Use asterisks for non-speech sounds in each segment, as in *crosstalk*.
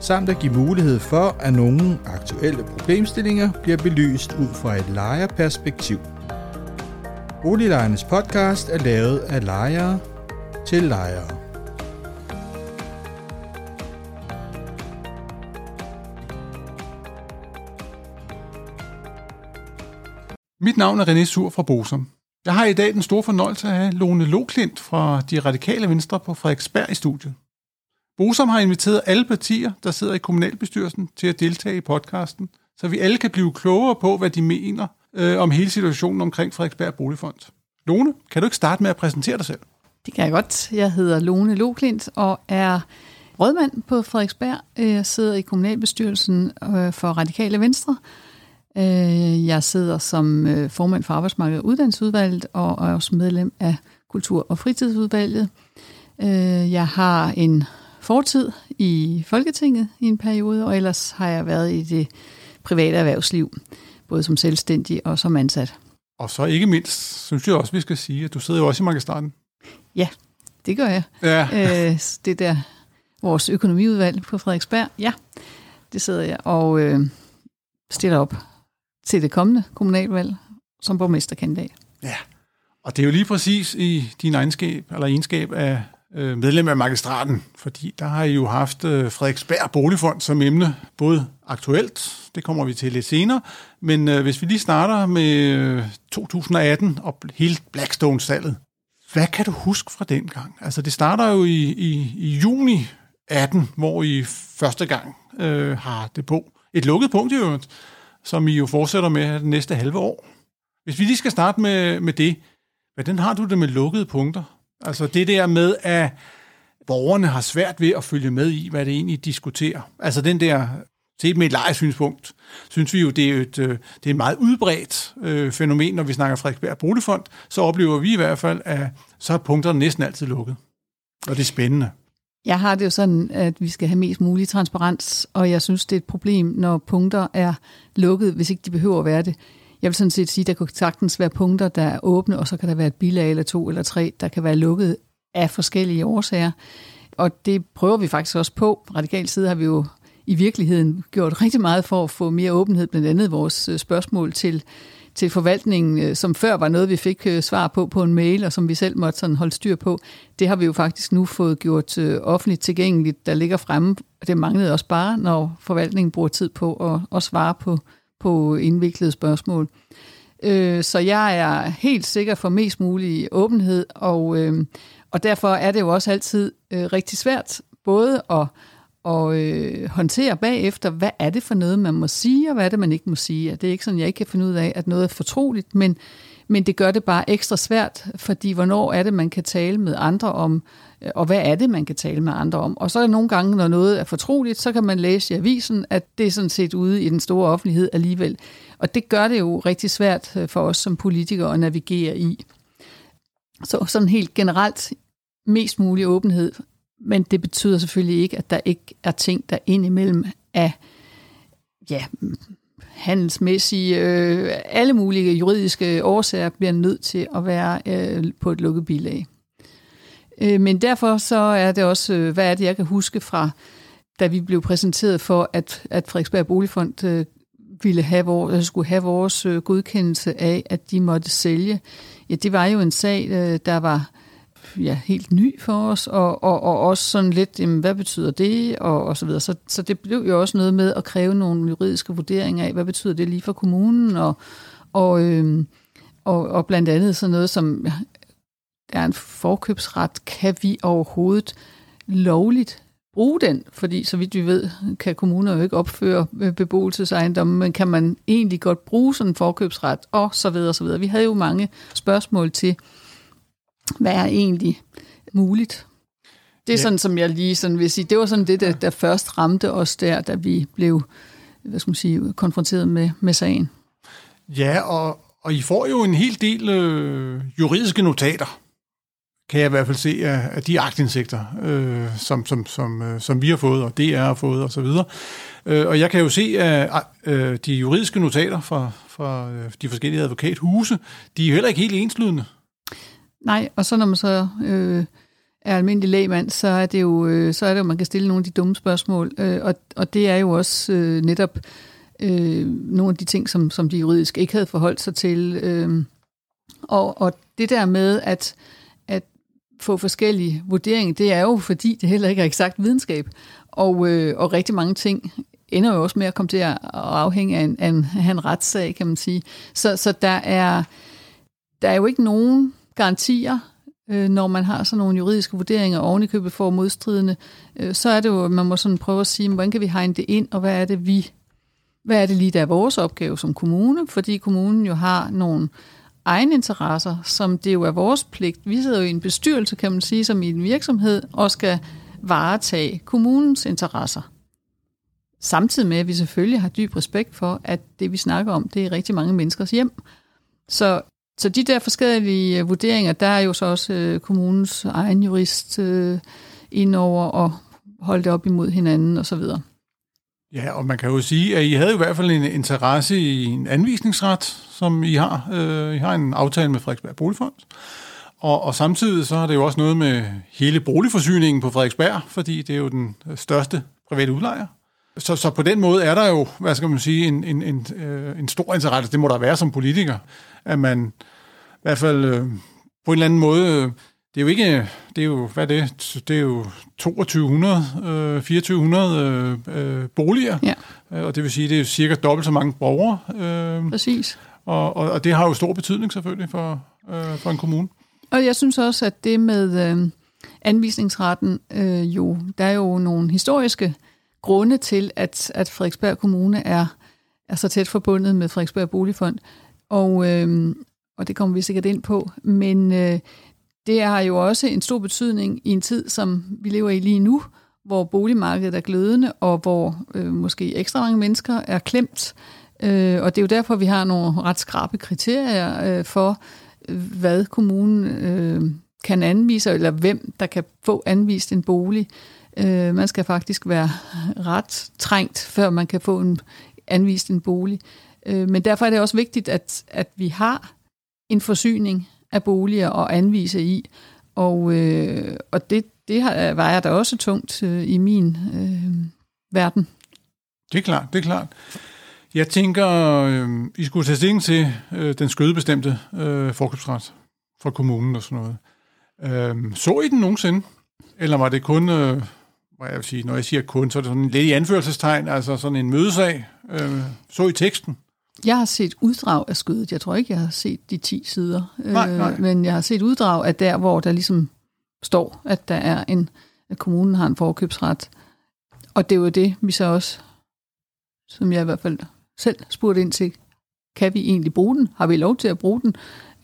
samt at give mulighed for, at nogle aktuelle problemstillinger bliver belyst ud fra et lejerperspektiv. Boliglejernes podcast er lavet af lejere til lejere. Mit navn er René Sur fra Bosom. Jeg har i dag den store fornøjelse at have Lone Loklint fra De Radikale Venstre på Frederiksberg i studiet. Bosom har inviteret alle partier, der sidder i kommunalbestyrelsen, til at deltage i podcasten, så vi alle kan blive klogere på, hvad de mener øh, om hele situationen omkring Frederiksberg Boligfond. Lone, kan du ikke starte med at præsentere dig selv? Det kan jeg godt. Jeg hedder Lone Loklint og er rådmand på Frederiksberg. Jeg sidder i kommunalbestyrelsen øh, for Radikale Venstre. Øh, jeg sidder som formand for Arbejdsmarkedet og Uddannelsesudvalget og er også medlem af Kultur- og Fritidsudvalget. Jeg har en fortid i Folketinget i en periode, og ellers har jeg været i det private erhvervsliv, både som selvstændig og som ansat. Og så ikke mindst, synes jeg også, vi skal sige, at du sidder jo også i magistraten. Ja, det gør jeg. Ja. *laughs* Øh, det der, vores økonomiudvalg på Frederiksberg, ja, det sidder jeg og øh, stiller op til det kommende kommunalvalg som borgmesterkandidat. Ja, og det er jo lige præcis i din egenskab, eller egenskab af øh, medlem af magistraten, fordi der har I jo haft øh, Frederiksberg Boligfond som emne, både aktuelt, det kommer vi til lidt senere, men øh, hvis vi lige starter med øh, 2018 og hele Blackstone-salget, hvad kan du huske fra den gang? Altså det starter jo i, i, i juni 18, hvor I første gang øh, har det på. Et lukket punkt i øvrigt, som I jo fortsætter med det næste halve år. Hvis vi lige skal starte med, med det, hvordan har du det med lukkede punkter? Altså det der med, at borgerne har svært ved at følge med i, hvad det egentlig diskuterer. Altså den der, set med et lejesynspunkt, synes vi jo, det er et, øh, det er et meget udbredt øh, fænomen, når vi snakker Frederiksberg Boligfond, så oplever vi i hvert fald, at så er punkterne næsten altid lukket. Og det er spændende. Jeg har det jo sådan, at vi skal have mest mulig transparens, og jeg synes, det er et problem, når punkter er lukket, hvis ikke de behøver at være det. Jeg vil sådan set sige, at der kan sagtens være punkter, der er åbne, og så kan der være et bilag eller to eller tre, der kan være lukket af forskellige årsager. Og det prøver vi faktisk også på. På radikal side har vi jo i virkeligheden gjort rigtig meget for at få mere åbenhed, blandt andet vores øh, spørgsmål til, til forvaltningen, øh, som før var noget, vi fik øh, svar på på en mail, og som vi selv måtte sådan holde styr på. Det har vi jo faktisk nu fået gjort offentligt tilgængeligt, der ligger fremme. Det manglede også bare, når forvaltningen bruger tid på at, at svare på, på indviklede spørgsmål. Øh, så jeg er helt sikker for mest mulig åbenhed, og, øh, og derfor er det jo også altid øh, rigtig svært både at, og øh, håndtere bagefter, hvad er det for noget, man må sige, og hvad er det, man ikke må sige. Det er ikke sådan, jeg ikke kan finde ud af, at noget er fortroligt, men, men det gør det bare ekstra svært, fordi hvornår er det, man kan tale med andre om, og hvad er det, man kan tale med andre om. Og så er der nogle gange, når noget er fortroligt, så kan man læse i avisen, at det er sådan set ude i den store offentlighed alligevel. Og det gør det jo rigtig svært øh, for os som politikere at navigere i. Så sådan helt generelt mest mulig åbenhed, men det betyder selvfølgelig ikke, at der ikke er ting, der indimellem er ja, handelsmæssige, øh, alle mulige juridiske årsager bliver nødt til at være øh, på et lukket bilag. Øh, men derfor så er det også, øh, hvad er det, jeg kan huske fra, da vi blev præsenteret for, at, at Frederiksberg Boligfond øh, ville have vores, øh, skulle have vores øh, godkendelse af, at de måtte sælge. Ja, det var jo en sag, øh, der var ja, helt ny for os, og, og, og også sådan lidt, jamen, hvad betyder det, og, og så videre. Så, så det blev jo også noget med at kræve nogle juridiske vurderinger af, hvad betyder det lige for kommunen, og, og, øhm, og, og blandt andet sådan noget som, er en forkøbsret, kan vi overhovedet lovligt bruge den? Fordi så vidt vi ved, kan kommuner jo ikke opføre beboelsesejendomme, men kan man egentlig godt bruge sådan en forkøbsret, og så videre, og så videre. Vi havde jo mange spørgsmål til, hvad er egentlig muligt? Det er ja. sådan, som jeg lige sådan vil sige. Det var sådan det, der, der først ramte os der, da vi blev hvad skal man sige, konfronteret med, med sagen. Ja, og, og I får jo en hel del øh, juridiske notater, kan jeg i hvert fald se af, af de agtindsigter, øh, som, som, som, øh, som vi har fået, og DR har fået osv. Øh, og jeg kan jo se, at øh, de juridiske notater fra, fra øh, de forskellige advokathuse, de er heller ikke helt enslydende. Nej, og så når man så øh, er almindelig lægmand, så er det jo, øh, så er det jo, man kan stille nogle af de dumme spørgsmål, øh, og, og det er jo også øh, netop øh, nogle af de ting, som, som de juridisk ikke havde forholdt sig til. Øh, og, og det der med at, at få forskellige vurderinger, det er jo fordi, det heller ikke er eksakt videnskab. Og, øh, og rigtig mange ting ender jo også med at komme til at afhænge af en, af en, af en retssag, kan man sige. Så, så der, er, der er jo ikke nogen garantier, øh, når man har sådan nogle juridiske vurderinger oven i købet for modstridende, øh, så er det jo, man må sådan prøve at sige, hvordan kan vi hegne det ind, og hvad er det, vi hvad er det lige, der er vores opgave som kommune? Fordi kommunen jo har nogle egne interesser, som det jo er vores pligt. Vi sidder jo i en bestyrelse, kan man sige, som i en virksomhed, og skal varetage kommunens interesser. Samtidig med, at vi selvfølgelig har dyb respekt for, at det vi snakker om, det er rigtig mange menneskers hjem. Så, så de der forskellige øh, vurderinger, der er jo så også øh, kommunens egen jurist øh, indover og holde det op imod hinanden osv. Ja, og man kan jo sige, at I havde i hvert fald en interesse i en anvisningsret, som I har. Øh, I har en aftale med Frederiksberg Boligfond. Og, og samtidig så har det jo også noget med hele boligforsyningen på Frederiksberg, fordi det er jo den største private udlejer. Så, så på den måde er der jo, hvad skal man sige, en, en, en, øh, en stor interesse, det må der være som politiker, at man i hvert fald øh, på en eller anden måde, øh, det er jo ikke, det er jo, hvad er det, det er jo 2200, øh, 2400 øh, øh, boliger, ja. Øh, og det vil sige, det er cirka dobbelt så mange borgere. Øh, Præcis. Og, og, og det har jo stor betydning selvfølgelig for, øh, for en kommune. Og jeg synes også, at det med øh, anvisningsretten, øh, jo, der er jo nogle historiske grunde til, at, at Frederiksberg Kommune er, er så tæt forbundet med Frederiksberg Boligfond. Og, øh, og det kommer vi sikkert ind på. Men øh, det har jo også en stor betydning i en tid, som vi lever i lige nu, hvor boligmarkedet er glødende, og hvor øh, måske ekstra mange mennesker er klemt. Øh, og det er jo derfor, vi har nogle ret skrabe kriterier øh, for, øh, hvad kommunen øh, kan anvise, eller hvem der kan få anvist en bolig. Øh, man skal faktisk være ret trængt, før man kan få en anvist en bolig. Øh, men derfor er det også vigtigt, at, at vi har en forsyning af boliger at anvise i. Og, øh, og det, det har, vejer da også tungt øh, i min øh, verden. Det er klart, det er klart. Jeg tænker, øh, I skulle tage stilling til øh, den skødebestemte øh, forkøbsret fra kommunen og sådan noget. Øh, så I den nogensinde? Eller var det kun, øh, hvad jeg vil sige, når jeg siger kun, så er det sådan lidt i anførselstegn, altså sådan en mødesag. Øh, så I teksten? Jeg har set uddrag af skødet. Jeg tror ikke, jeg har set de 10 sider. Nej, nej. Øh, men jeg har set uddrag af der, hvor der ligesom står, at der er en, at kommunen har en forkøbsret. Og det jo det, vi så også, som jeg i hvert fald selv spurgte ind til, kan vi egentlig bruge den? Har vi lov til at bruge den?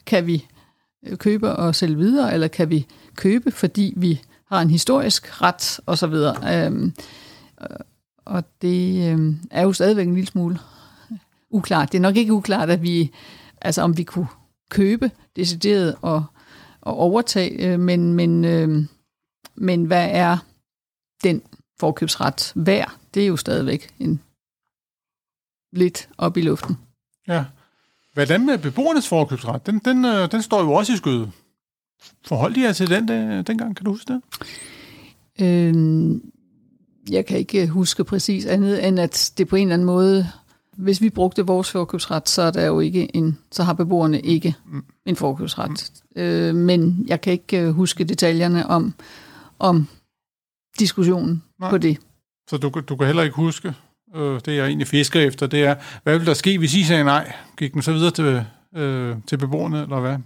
Kan vi øh, købe og sælge videre, eller kan vi købe, fordi vi har en historisk ret, og så videre. Øhm, øh, og det øhm, er jo stadigvæk en lille smule øh, uklart. Det er nok ikke uklart, at vi, altså om vi kunne købe decideret og, og overtage, øh, men, men, øh, men hvad er den forkøbsret værd? Det er jo stadigvæk en lidt op i luften. Ja. Hvordan med beboernes forkøbsret? Den, den, øh, den står jo også i skødet. Forholdt I jer til den øh, dengang? Kan du huske det? Øhm, jeg kan ikke huske præcis andet, end at det på en eller anden måde hvis vi brugte vores forkøbsret, så er der jo ikke en, så har beboerne ikke mm. en forkøbsret. Mm. Øh, men jeg kan ikke øh, huske detaljerne om, om diskussionen Nej. på det. Så du, du kan heller ikke huske, øh, det jeg egentlig fisker efter, det er, hvad vil der ske, hvis I sagde nej? Gik den så videre til, øh, til beboerne, eller hvad?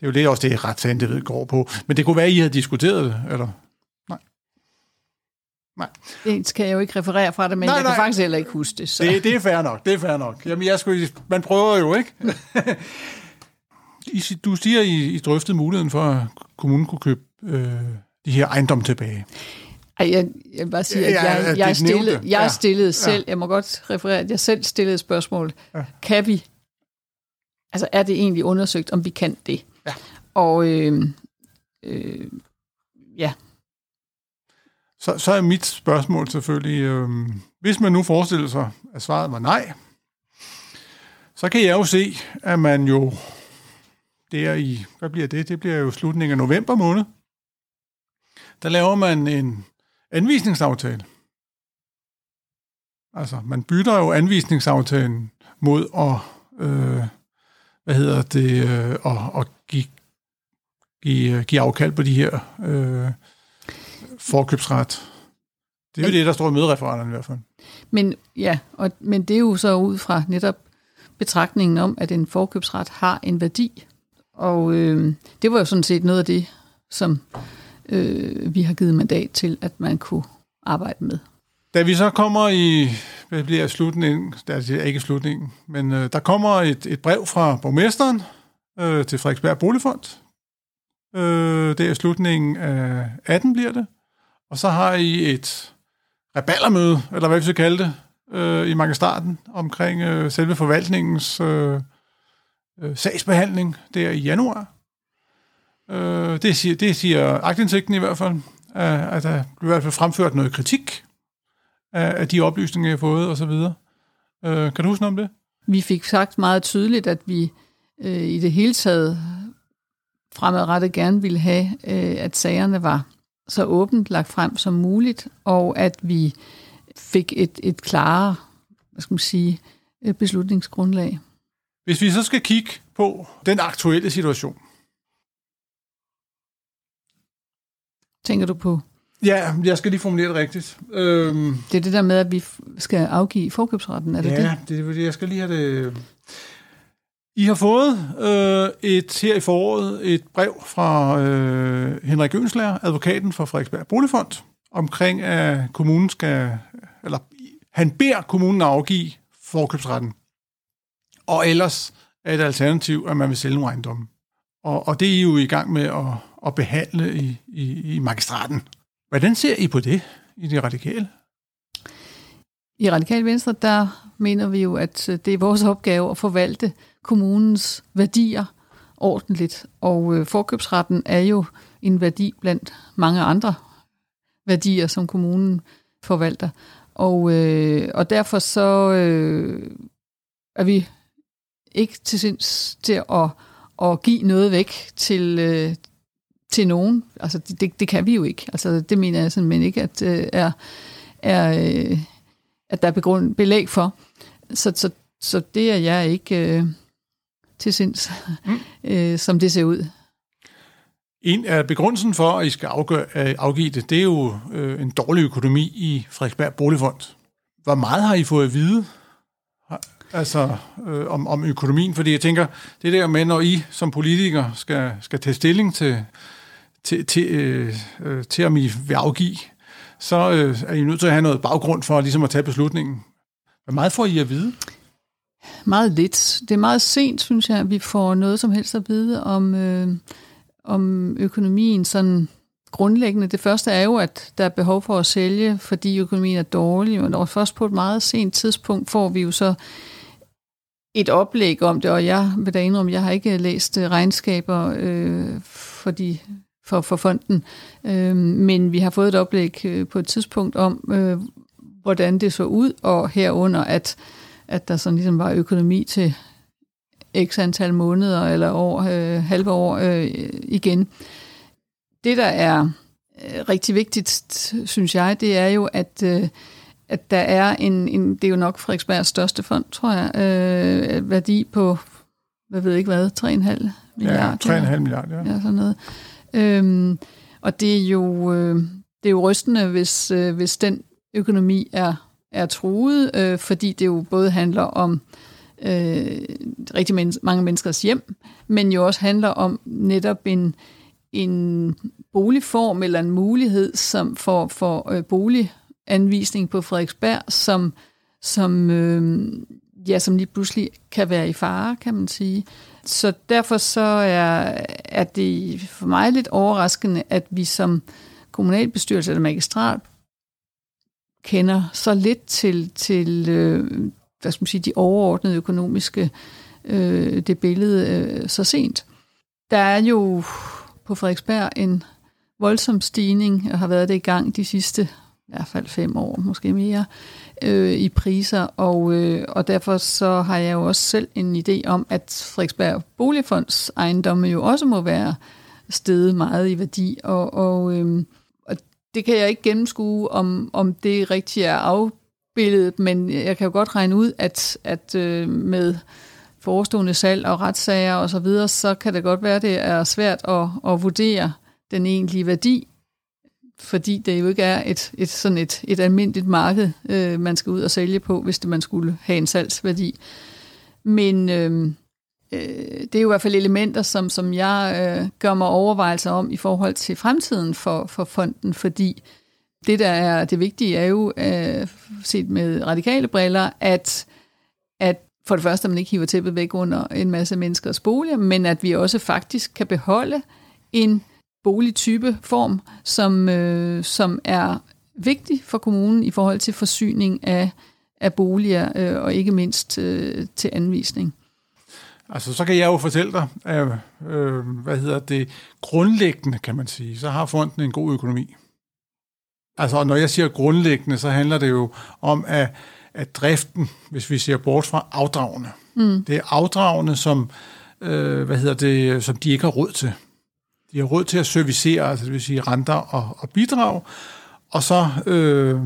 Det er jo det også det, retssagen, det ved, går på. Men det kunne være, at I havde diskuteret det, eller? Nej. Det kan jeg jo ikke referere fra det, men nej, jeg nej. kan faktisk heller ikke huske det. Så. Det, det er fair nok, det er fair nok. Jamen, jeg skulle, man prøver jo, ikke? I, du siger, I, I drøftede muligheden for, at kommunen kunne købe øh, de her ejendom tilbage. Ej, jeg, jeg vil bare sige, at Ja, jeg, at jeg, det stillede, jeg Ja. stillede selv, jeg må godt referere, at jeg selv stillede et spørgsmål. Ja. Kan vi, altså er det egentlig undersøgt, om vi kan det? Ja. Og øh, øh, ja, Så, så er mit spørgsmål selvfølgelig, øh, hvis man nu forestiller sig, at svaret var nej, så kan jeg jo se, at man jo der i, hvad bliver det? Det bliver jo slutningen af november måned. Der laver man en anvisningsaftale. Altså, man bytter jo anvisningsaftalen mod at, øh, hvad hedder det, øh, at, at give, give, give afkald på de her øh, forkøbsret. Det er jo det, der står i mødereferaterne i hvert fald. men, ja og, men det er jo så ud fra netop betragtningen om, at en forkøbsret har en værdi. Og øh, det var jo sådan set noget af det, som øh, vi har givet mandat til, at man kunne arbejde med. Da vi så kommer i, hvad bliver slutningen, det er ikke slutningen, men øh, der kommer et, et brev fra borgmesteren øh, til Frederiksberg Boligfond. Øh, det er slutningen af 18 bliver det. Og så har I et reballermøde, eller hvad vi skal kalde det, øh, i magistraten omkring øh, selve forvaltningens øh, øh, sagsbehandling der i januar. Øh, det, siger, det siger agtindsigten i hvert fald, at, at der blev i hvert fald fremført noget kritik af, af de oplysninger, jeg har fået osv. Øh, kan du huske noget om det? Vi fik sagt meget tydeligt, at vi øh, i det hele taget fremadrettet gerne ville have, øh, at sagerne var så åbent lagt frem som muligt, og at vi fik et, et klarere hvad skal man sige, øh, beslutningsgrundlag. Hvis vi så skal kigge på den aktuelle situation. Tænker du på? Ja, jeg skal lige formulere det rigtigt. Øhm, Det er det der med, at vi skal afgive forkøbsretten, er det ja, det? det? det, jeg skal lige have det... I har fået øh, et her i foråret et brev fra øh, Henrik Ønslager, advokaten for Frederiksberg Boligfond, omkring at kommunen skal, eller han beder kommunen at afgive forkøbsretten. Og ellers er et alternativ, at man vil sælge nogle ejendomme. Og, og det er I jo i gang med at, at behandle i, i, i magistraten. Hvordan ser I på det i det radikale? I Radikal Venstre, der mener vi jo, at øh, det er vores opgave at forvalte kommunens værdier ordentligt. Og øh, forkøbsretten er jo en værdi blandt mange andre værdier, som kommunen forvalter. Og, øh, og derfor så øh, er vi ikke til sinds til at, at give noget væk til, øh, til nogen. Altså, det, det, kan vi jo ikke. Altså, det mener jeg simpelthen ikke, at øh, er, er, øh, at der er begrund, belæg for. Så, så, så det er jeg ikke øh, til sinds, mm. øh, som det ser ud. En af begrundelsen for, at I skal afgøre, øh, afgive det, det er jo øh, en dårlig økonomi i Frederiksberg Boligfond. Hvor meget har I fået at vide altså, øh, om, om økonomien? Fordi jeg tænker, det der med, når I som politikere skal, skal tage stilling til, til, til, øh, øh, til om I vil afgive, så øh, er I nødt til at have noget baggrund for ligesom at tage beslutningen. Hvor meget får I at vide? Meget lidt. Det er meget sent, synes jeg, at vi får noget som helst at vide om, øh, om økonomien sådan grundlæggende. Det første er jo, at der er behov for at sælge, fordi økonomien er dårlig, og først på et meget sent tidspunkt får vi jo så et oplæg om det, og jeg vil da indrømme, jeg har ikke læst øh, regnskaber øh, for, de, for, for fonden, øh, men vi har fået et oplæg øh, på et tidspunkt om, øh, hvordan det så ud, og herunder, at, at der sådan ligesom var økonomi til x antal måneder eller år, øh, halve år øh, igen. Det, der er øh, rigtig vigtigt, synes jeg, det er jo, at, øh, at der er en, en, det er jo nok Frederiksbergs største fond, tror jeg, øh, værdi på, hvad ved jeg ikke hvad, 3,5 milliarder. Ja, 3,5 milliarder, ja. Ja, sådan noget. Øhm, og det er jo, øh, det er jo rystende, hvis, øh, hvis den økonomi er, er truet, øh, fordi det jo både handler om øh, rigtig men- mange menneskers hjem, men jo også handler om netop en, en boligform eller en mulighed som for, for øh, boliganvisning på Frederiksberg, som, som, øh, ja, som lige pludselig kan være i fare, kan man sige. Så derfor så er, er det for mig lidt overraskende, at vi som kommunalbestyrelse eller magistrat kender så lidt til, til øh, hvad skal man sige, de overordnede økonomiske øh, det billede øh, så sent. Der er jo på Frederiksberg en voldsom stigning, og har været det i gang de sidste i hvert fald fem år, måske mere, øh, i priser, og, øh, og derfor så har jeg jo også selv en idé om, at Frederiksberg Boligfonds ejendomme jo også må være steget meget i værdi, og, og, øh, det kan jeg ikke gennemskue, om, om det rigtigt er afbildet, men jeg kan jo godt regne ud, at, at øh, med forestående salg og retssager osv., så, videre, så kan det godt være, at det er svært at, at vurdere den egentlige værdi, fordi det jo ikke er et, et, sådan et, et almindeligt marked, øh, man skal ud og sælge på, hvis det, man skulle have en salgsværdi. Men øh, øh, det er jo i hvert fald elementer, som, som jeg øh, gør mig overvejelser om i forhold til fremtiden for, for fonden, fordi det, der er det vigtige, er jo, øh, set med radikale briller, at, at for det første, at man ikke hiver tæppet væk under en masse menneskers boliger, men at vi også faktisk kan beholde en boligtype form, som, øh, som er vigtig for kommunen i forhold til forsyning af, af boliger, øh, og ikke mindst øh, til anvisning. Altså, så kan jeg jo fortælle dig, at, øh, hvad hedder det, grundlæggende, kan man sige, så har fonden en god økonomi. Altså, når jeg siger grundlæggende, så handler det jo om, at, at driften, hvis vi ser bort fra afdragene, mm. det er afdragene, som, øh, hvad hedder det, som de ikke har råd til. De har råd til at servicere, altså det vil sige renter og, og bidrag, og så øh,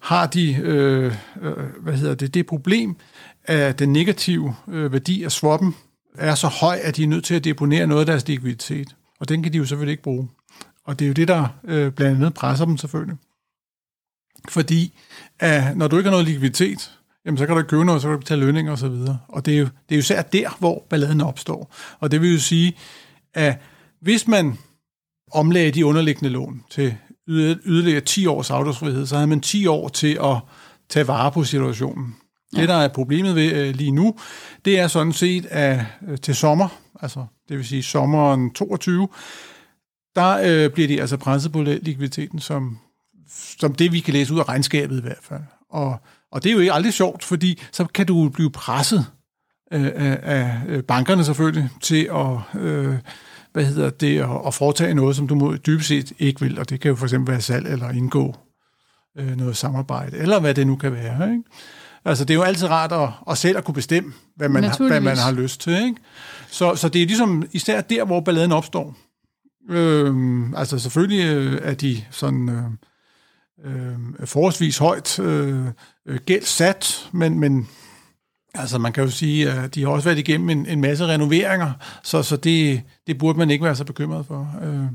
har de, øh, øh, hvad hedder det, det problem, at den negative øh, værdi af swappen er så høj, at de er nødt til at deponere noget af deres likviditet. Og den kan de jo selvfølgelig ikke bruge. Og det er jo det, der øh, blandt andet presser dem selvfølgelig. Fordi at når du ikke har noget likviditet, jamen så kan du ikke købe noget, så kan du betale lønninger og så videre. Og det er jo, det er jo især der, hvor balladen opstår. Og det vil jo sige, at hvis man omlagde de underliggende lån til yderligere 10 års afdragsfrihed, så havde man 10 år til at tage vare på situationen. Ja. Det, der er problemet ved øh, lige nu, det er sådan set, at øh, til sommer, altså det vil sige sommeren 22, der øh, bliver de altså presset på likviditeten, som, som det, vi kan læse ud af regnskabet i hvert fald. Og, og det er jo ikke aldrig sjovt, fordi så kan du blive presset øh, af, af øh, bankerne selvfølgelig til at... Øh, hvad hedder det, at, at foretage noget, som du må dybest set ikke vil, og det kan jo for eksempel være salg eller indgå øh, noget samarbejde, eller hvad det nu kan være. Ikke? Altså, det er jo altid rart at, at selv at kunne bestemme, hvad man, har, hvad man har lyst til. Ikke? Så, så det er ligesom især der, hvor balladen opstår. Øh, altså, selvfølgelig øh, er de sådan... Øh, øh, forholdsvis højt øh, øh gældsat, men, men Altså man kan jo sige, at de har også været igennem en, en masse renoveringer, så, så det, det burde man ikke være så bekymret for. Øh,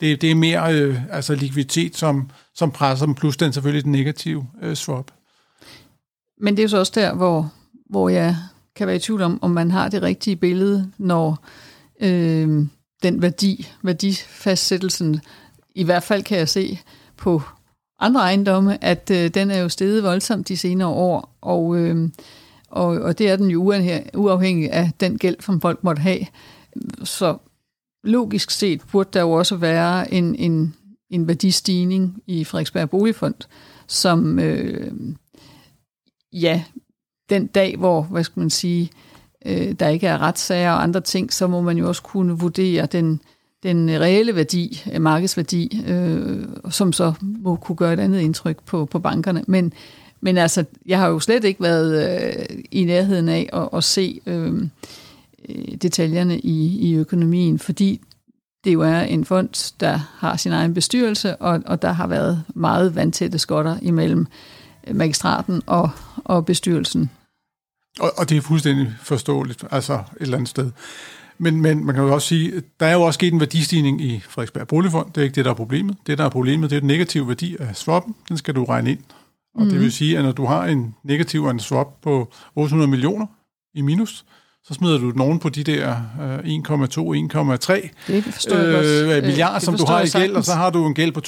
det, det er mere øh, altså likviditet, som, som presser dem, plus den selvfølgelig den negative øh, swap. Men det er jo så også der, hvor, hvor jeg kan være i tvivl om, om man har det rigtige billede, når øh, den værdi, værdifastsættelsen, i hvert fald kan jeg se på andre ejendomme, at øh, den er jo steget voldsomt de senere år, og øh, og, og det er den jo uafhængig af den gæld, som folk måtte have. Så logisk set burde der jo også være en, en, en værdistigning i Frederiksberg Boligfond, som øh, ja, den dag, hvor, hvad skal man sige, øh, der ikke er retssager og andre ting, så må man jo også kunne vurdere den, den reelle værdi, øh, markedsværdi, øh, som så må kunne gøre et andet indtryk på, på bankerne. Men men altså, jeg har jo slet ikke været øh, i nærheden af at, at se øh, øh detaljerne i, i økonomien, fordi det jo er en fond, der har sin egen bestyrelse, og, og der har været meget vandtætte skotter imellem magistraten og, og bestyrelsen. Og, og det er fuldstændig forståeligt, altså et eller andet sted. Men, men man kan jo også sige, der er jo også sket en værdistigning i Frederiksberg Boligfond. Det er ikke det, der er problemet. Det, der er problemet, det er den negative værdi af swappen. Den skal du regne ind. Og mm. det vil sige, at når du har en negativ og en swap på 800 millioner i minus, så smider du nogen på de der øh, 1,2-1,3 øh, milliarder, som du har i gæld, og så har du en gæld på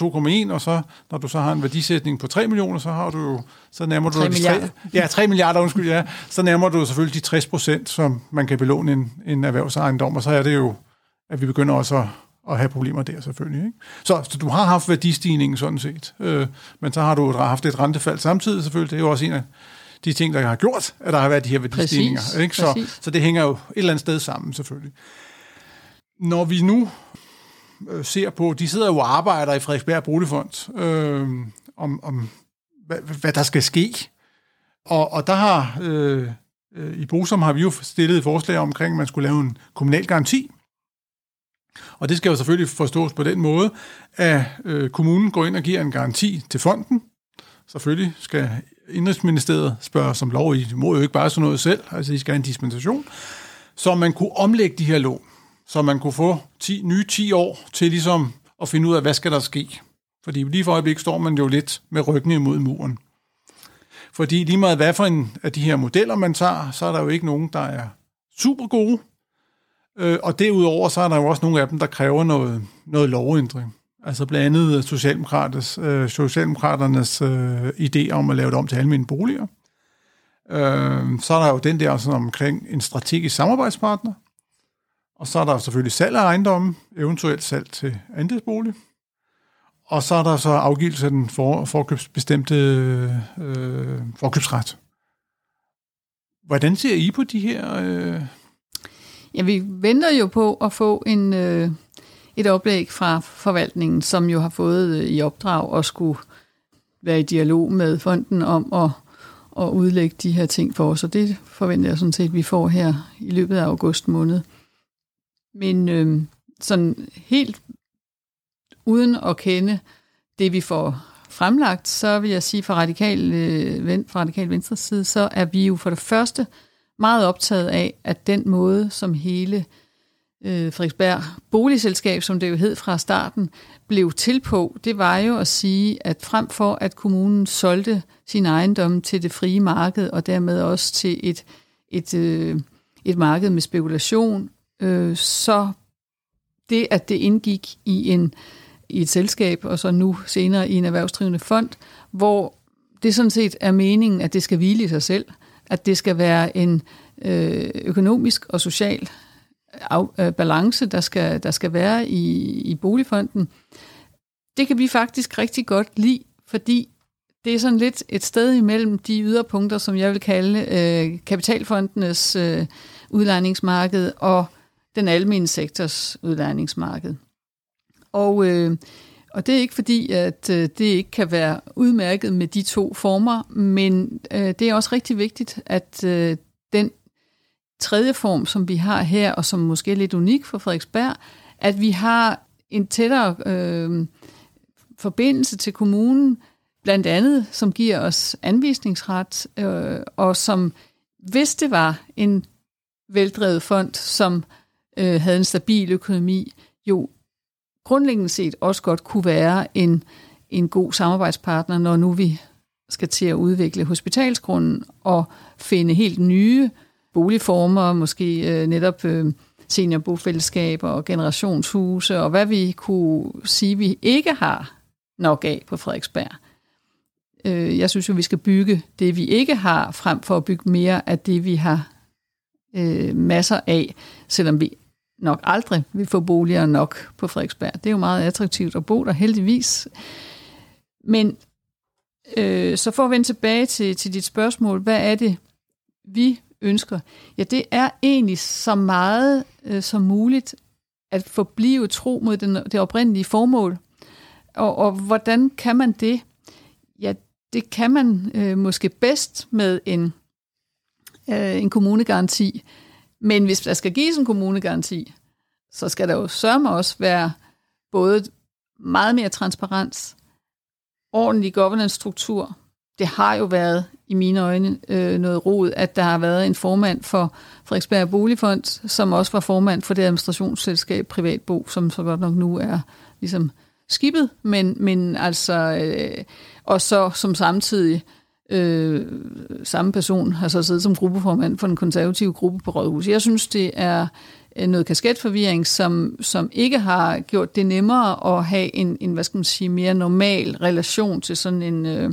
2,1, og så når du så har en værdisætning på 3 millioner, så har du jo, så nærmer du 3 milliarder. De 3, ja, 3 milliarder, undskyld, ja, så nærmer du selvfølgelig de 60 procent, som man kan belåne en, en erhvervsejendom, og så er det jo, at vi begynder også at, at have problemer der selvfølgelig. Ikke? Så, så du har haft værdistigningen sådan set, øh, men så har du haft et rentefald samtidig selvfølgelig. Det er jo også en af de ting, der har gjort, at der har været de her værdistigninger. Præcis, ikke? Så, præcis. så det hænger jo et eller andet sted sammen selvfølgelig. Når vi nu øh, ser på, de sidder jo og arbejder i Frederiksberg Boligfond, øh, om, om hvad, hvad der skal ske. Og, og der har, øh, øh, i Bosom har vi jo stillet et forslag omkring, at man skulle lave en kommunal garanti. Og det skal jo selvfølgelig forstås på den måde, at øh, kommunen går ind og giver en garanti til fonden. Selvfølgelig skal Indrigsministeriet spørger som lov i. Må jo ikke bare sådan noget selv, altså I skal have en dispensation. Så man kunne omlægge de her lån, så man kunne få 10, nye 10 år til ligesom at finde ud af, hvad skal der ske. Fordi lige for øjeblikket står man jo lidt med ryggen imod muren. Fordi lige meget hvad for en af de her modeller, man tager, så er der jo ikke nogen, der er super gode. Øh, og derudover, så er der jo også nogle af dem, der kræver noget, noget lovændring. Altså blandt andet øh, Socialdemokraternes, øh, Socialdemokraternes øh, idé om at lave det om til almindelige boliger. Øh, så er der jo den der sådan omkring en strategisk samarbejdspartner. Og så er der selvfølgelig salg af ejendommen, eventuelt salg til andelsbolig. Og så er der så afgivelse af den for, forkøbsbestemte øh, forkøbsret. Hvordan ser I på de her? Øh? Ja, vi venter jo på at få en, øh, et oplæg fra forvaltningen, som jo har fået øh, i opdrag at skulle være i dialog med fonden om at, at udlægge de her ting for os. Og det forventer jeg sådan set, at vi får her i løbet af august måned. Men øh, sådan helt uden at kende det, vi får fremlagt, så vil jeg sige fra radikal, øh, fra radikal venstre side, så er vi jo for det første meget optaget af, at den måde, som hele øh, øh, Frederiksberg boligselskab, som det jo hed fra starten, blev til på, det var jo at sige, at frem for at kommunen solgte sin ejendom til det frie marked, og dermed også til et, et, øh, et marked med spekulation, øh, så det, at det indgik i en i et selskab, og så nu senere i en erhvervsdrivende fond, hvor det sådan set er meningen, at det skal hvile i sig selv, at det skal være en øh, økonomisk og social af, øh, balance, der skal, der skal være i, i boligfonden. Det kan vi faktisk rigtig godt lide, fordi det er sådan lidt et sted imellem de yderpunkter, som jeg vil kalde øh, kapitalfondenes øh, udlejningsmarked og den almene sektors udlejningsmarked. Og, øh, og det er ikke fordi, at øh, det ikke kan være udmærket med de to former, men øh, det er også rigtig vigtigt, at øh, den tredje form, som vi har her, og som måske er lidt unik for Frederiksberg, at vi har en tættere øh, forbindelse til kommunen, blandt andet, som giver os anvisningsret, øh, og som, hvis det var en veldrevet fond, som øh, havde en stabil økonomi, jo grundlæggende set også godt kunne være en, en god samarbejdspartner, når nu vi skal til at udvikle hospitalsgrunden og finde helt nye boligformer, måske øh, netop øh, seniorbofællesskaber og generationshuse, og hvad vi kunne sige, vi ikke har nok af på Frederiksberg. Øh, jeg synes jo, vi skal bygge det, vi ikke har, frem for at bygge mere af det, vi har øh, masser af, selvom vi nok aldrig vil få boliger nok på Frederiksberg. Det er jo meget attraktivt at bo der, heldigvis. Men øh, så for at vende tilbage til, til dit spørgsmål, hvad er det, vi ønsker? Ja, det er egentlig så meget øh, som muligt at forblive tro mod den, det oprindelige formål. Og, og hvordan kan man det? Ja, det kan man øh, måske bedst med en, øh, en kommunegaranti, men hvis der skal gives en kommunegaranti, så skal der jo sørme også være både meget mere transparens, ordentlig governance-struktur. Det har jo været, i mine øjne, øh, noget rod, at der har været en formand for Frederiksberg Boligfond, som også var formand for det administrationsselskab Privatbo, som så godt nok nu er ligesom skibet, men, men altså, øh, og så som samtidig øh, samme person har så siddet som gruppeformand for den konservative gruppe på Rådhus. Jeg synes, det er øh, noget kasketforvirring, som, som ikke har gjort det nemmere at have en, en hvad skal man sige, mere normal relation til sådan en, øh,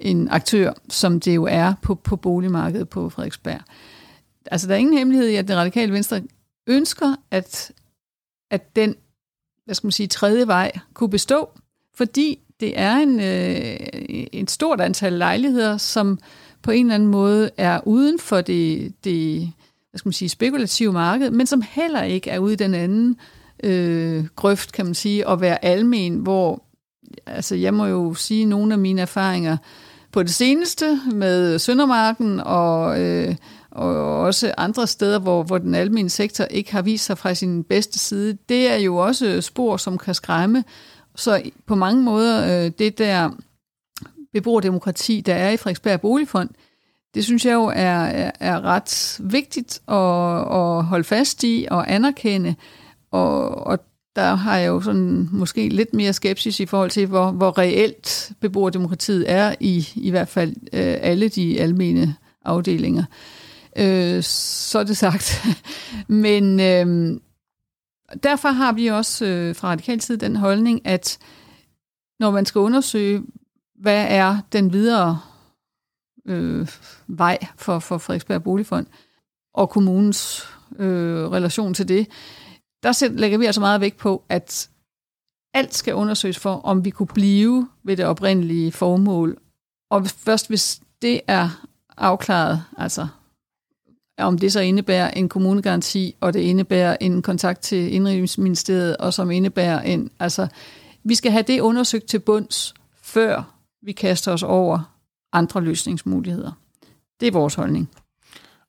en aktør, som det jo er på, på boligmarkedet på Frederiksberg. Altså, der er ingen hemmelighed i, at det radikale venstre ønsker, at, at den hvad skal man sige, tredje vej kunne bestå, fordi det er en, øh, et stort antal lejligheder, som på en eller anden måde er uden for det, det hvad skal man sige, spekulative marked, men som heller ikke er ude i den anden øh, grøft, kan man sige, at være almen, hvor, altså jeg må jo sige, nogle af mine erfaringer på det seneste med Søndermarken og, øh, og også andre steder, hvor, hvor den almindelige sektor ikke har vist sig fra sin bedste side, det er jo også spor, som kan skræmme. Så på mange måder, øh, det der beboerdemokrati, der er i Frederiksberg Boligfond, det synes jeg jo er, er, er ret vigtigt at, at holde fast i og anerkende. Og, og der har jeg jo sådan måske lidt mere skepsis i forhold til, hvor, hvor reelt beboerdemokratiet er i i hvert fald øh, alle de almene afdelinger. Øh, så er det sagt. *laughs* Men øh, derfor har vi også øh, fra radikal side den holdning, at når man skal undersøge, hvad er den videre øh, vej for, for Frederiksberg Boligfond og kommunens øh, relation til det, der lægger vi altså meget vægt på, at alt skal undersøges for, om vi kunne blive ved det oprindelige formål. Og først hvis det er afklaret, altså om det så indebærer en kommunegaranti, og det indebærer en kontakt til Indrigsministeriet, og som indebærer en, altså, vi skal have det undersøgt til bunds, før vi kaster os over andre løsningsmuligheder. Det er vores holdning.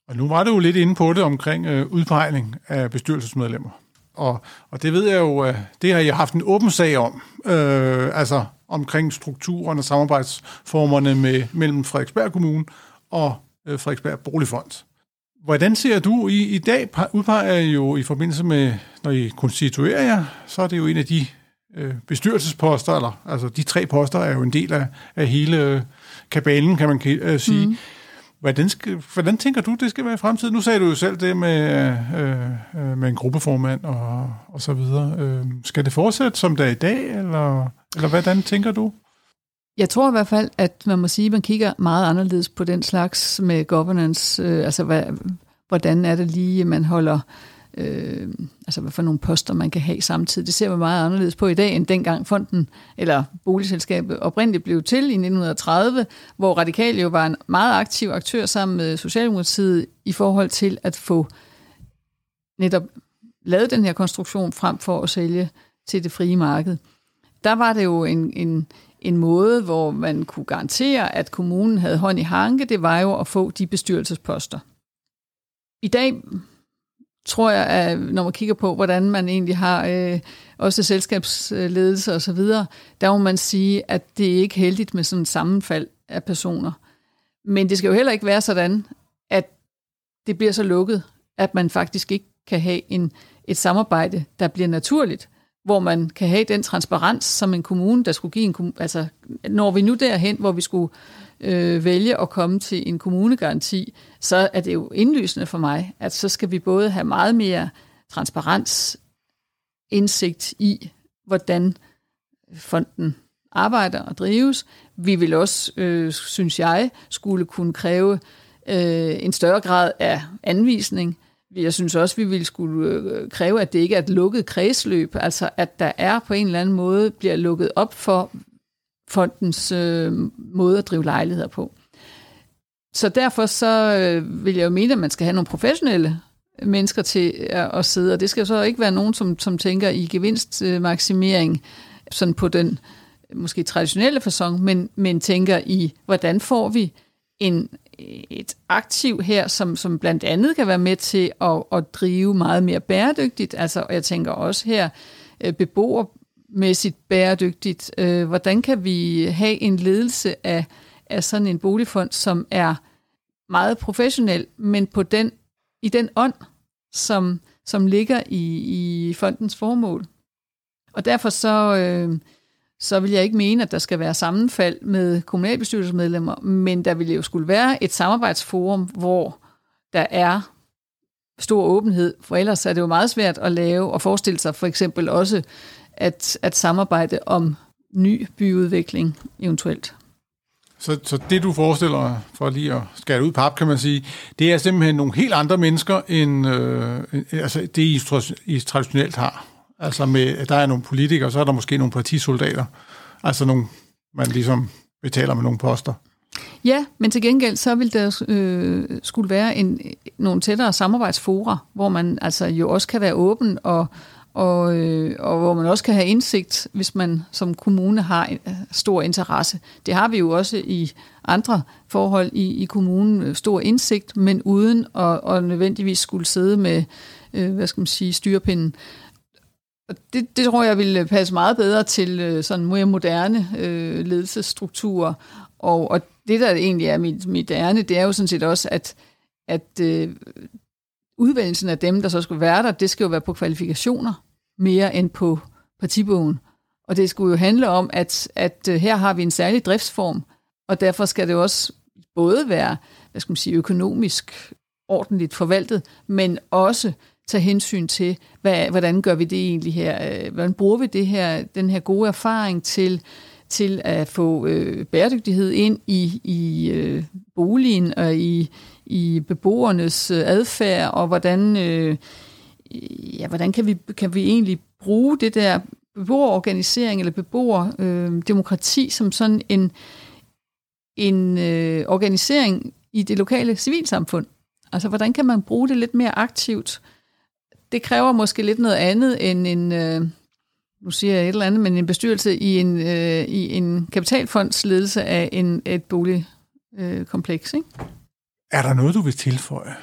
Og nu var du jo lidt inde på det omkring øh, udpegning af bestyrelsesmedlemmer. Og, og det ved jeg jo, øh, det har jeg haft en åben sag om, øh, altså omkring strukturen og samarbejdsformerne med, mellem Frederiksberg Kommune og øh, Frederiksberg Boligfond. Hvordan ser du, i, i dag udpeger I jo i forbindelse med, når I konstituerer jer, så er det jo en af de øh, bestyrelsesposter, eller altså de tre poster er jo en del af, af hele øh, kabalen, kan man øh, sige. Mm. Hvordan, skal, hvordan tænker du, det skal være i fremtiden? Nu sagde du jo selv det med, øh, øh, med en gruppeformand og, og så videre. Øh, skal det fortsætte som det er i dag, eller, eller hvordan tænker du? Jeg tror i hvert fald, at man må sige, at man kigger meget anderledes på den slags med governance. Øh, altså, hvad, hvordan er det lige, man holder øh, altså hvad for nogle poster man kan have samtidig. Det ser man meget anderledes på i dag, end dengang fonden eller boligselskabet oprindeligt blev til i 1930, hvor Radikal jo var en meget aktiv aktør sammen med Socialdemokratiet i forhold til at få netop lavet den her konstruktion frem for at sælge til det frie marked. Der var det jo en, en, en måde, hvor man kunne garantere, at kommunen havde hånd i hanke, det var jo at få de bestyrelsesposter. I dag tror jeg, at når man kigger på, hvordan man egentlig har øh, også selskabsledelse og så videre, der må man sige, at det er ikke heldigt med sådan et sammenfald af personer. Men det skal jo heller ikke være sådan, at det bliver så lukket, at man faktisk ikke kan have en, et samarbejde, der bliver naturligt, hvor man kan have den transparens, som en kommune, der skulle give en kommune, altså når vi nu derhen, hvor vi skulle øh, vælge at komme til en kommunegaranti, så er det jo indlysende for mig, at så skal vi både have meget mere transparens, indsigt i, hvordan fonden arbejder og drives. Vi vil også, øh, synes jeg, skulle kunne kræve øh, en større grad af anvisning. Jeg synes også, vi ville skulle øh, kræve, at det ikke er et lukket kredsløb, altså at der er på en eller anden måde bliver lukket op for, fondens øh, måde at drive lejligheder på. Så derfor så øh, vil jeg jo mene, at man skal have nogle professionelle mennesker til at, at sidde, og det skal så ikke være nogen, som, som tænker i gevinstmaksimering, øh, sådan på den måske traditionelle fasong, men, men tænker i, hvordan får vi en, et aktiv her, som, som blandt andet kan være med til at, at drive meget mere bæredygtigt. Altså, og jeg tænker også her, øh, beboer miljømæssigt bæredygtigt. Øh, hvordan kan vi have en ledelse af, af sådan en boligfond, som er meget professionel, men på den, i den ånd, som, som ligger i, i fondens formål. Og derfor så, øh, så vil jeg ikke mene, at der skal være sammenfald med kommunalbestyrelsesmedlemmer, men der vil jo skulle være et samarbejdsforum, hvor der er stor åbenhed, for ellers er det jo meget svært at lave og forestille sig for eksempel også at, at samarbejde om ny byudvikling eventuelt. Så, så det, du forestiller for lige at skære ud pap, kan man sige, det er simpelthen nogle helt andre mennesker, end øh, altså det, I, I traditionelt har. Altså med, der er nogle politikere, så er der måske nogle partisoldater. Altså nogle, man ligesom betaler med nogle poster. Ja, men til gengæld så vil der øh, skulle være en, nogle tættere samarbejdsfora, hvor man altså jo også kan være åben og, og, øh, og hvor man også kan have indsigt, hvis man som kommune har en, stor interesse. Det har vi jo også i andre forhold i, i kommunen, øh, stor indsigt, men uden at, at nødvendigvis skulle sidde med, øh, hvad skal man sige, styrepinden. Og det, det tror jeg ville passe meget bedre til øh, sådan mere moderne øh, ledelsesstrukturer. Og, og det, der egentlig er mit, mit ærne, det er jo sådan set også, at, at øh, udvælgelsen af dem, der så skulle være der, det skal jo være på kvalifikationer mere end på partibogen. Og det skulle jo handle om, at, at øh, her har vi en særlig driftsform, og derfor skal det også både være hvad skal man sige, økonomisk ordentligt forvaltet, men også tage hensyn til, hvad, hvordan gør vi det egentlig her? Øh, hvordan bruger vi det her, den her gode erfaring til, til at få øh, bæredygtighed ind i, i øh, boligen og i, i beboernes øh, adfærd, og hvordan, øh, ja, hvordan kan, vi, kan vi egentlig bruge det der beboerorganisering eller beboerdemokrati øh, som sådan en, en øh, organisering i det lokale civilsamfund. Altså, hvordan kan man bruge det lidt mere aktivt? Det kræver måske lidt noget andet end en, øh, nu siger jeg et eller andet, men en bestyrelse i en, øh, i en kapitalfondsledelse af en, et boligkompleks. Øh, ikke? Er der noget, du vil tilføje?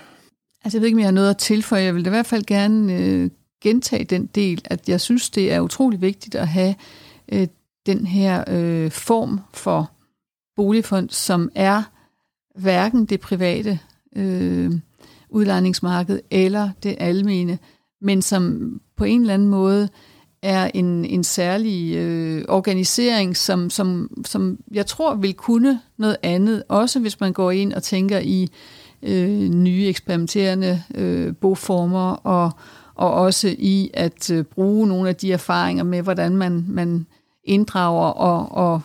Altså, jeg ved ikke, om jeg har noget at tilføje. Jeg vil i hvert fald gerne øh, gentage den del, at jeg synes, det er utrolig vigtigt at have øh, den her øh, form for boligfond, som er hverken det private øh, udlejningsmarked eller det almene, men som på en eller anden måde er en, en særlig øh, organisering, som, som, som jeg tror vil kunne noget andet, også hvis man går ind og tænker i øh, nye eksperimenterende øh, boformer, og, og også i at øh, bruge nogle af de erfaringer med, hvordan man, man inddrager og, og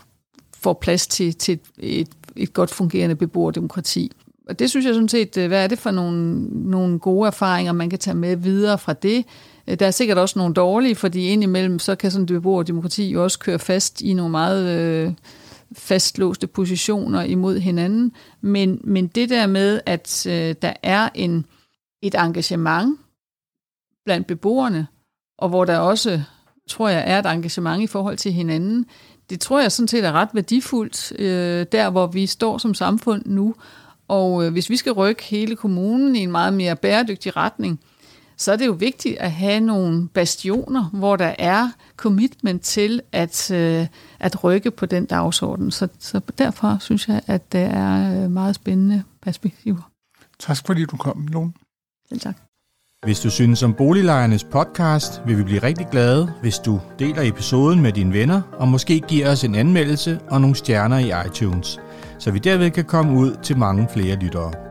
får plads til, til et, et godt fungerende beboerdemokrati. Og det synes jeg sådan set, øh, hvad er det for nogle, nogle gode erfaringer, man kan tage med videre fra det, Øh, der er sikkert også nogle dårlige, fordi indimellem så kan sådan et beboerdemokrati jo også køre fast i nogle meget øh, fastlåste positioner imod hinanden. Men, men det der med, at øh, der er en, et engagement blandt beboerne, og hvor der også, tror jeg, er et engagement i forhold til hinanden, det tror jeg sådan set er ret værdifuldt, øh, der hvor vi står som samfund nu. Og øh, hvis vi skal rykke hele kommunen i en meget mere bæredygtig retning, så er det jo vigtigt at have nogle bastioner, hvor der er commitment til at, øh, at rykke på den dagsorden. Så, så derfor synes jeg, at det er øh, meget spændende perspektiver. Tak fordi du kom, Lone. Selv tak. Hvis du synes om Boliglejernes podcast, vil vi blive rigtig glade, hvis du deler episoden med dine venner, og måske giver os en anmeldelse og nogle stjerner i iTunes, så vi derved kan komme ud til mange flere lyttere.